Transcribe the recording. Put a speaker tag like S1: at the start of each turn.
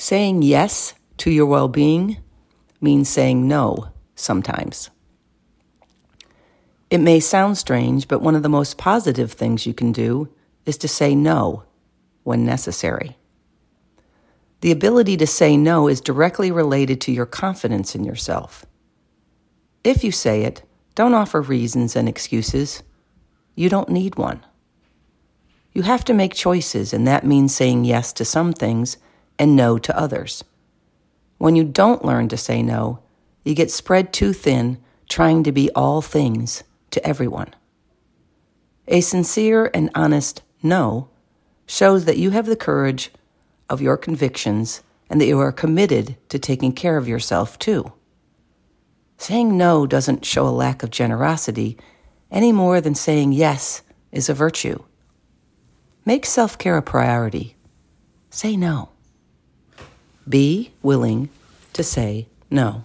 S1: Saying yes to your well being means saying no sometimes. It may sound strange, but one of the most positive things you can do is to say no when necessary. The ability to say no is directly related to your confidence in yourself. If you say it, don't offer reasons and excuses. You don't need one. You have to make choices, and that means saying yes to some things and no to others. When you don't learn to say no, you get spread too thin trying to be all things to everyone. A sincere and honest no shows that you have the courage of your convictions and that you are committed to taking care of yourself too. Saying no doesn't show a lack of generosity any more than saying yes is a virtue. Make self care a priority. Say no. Be willing to say no.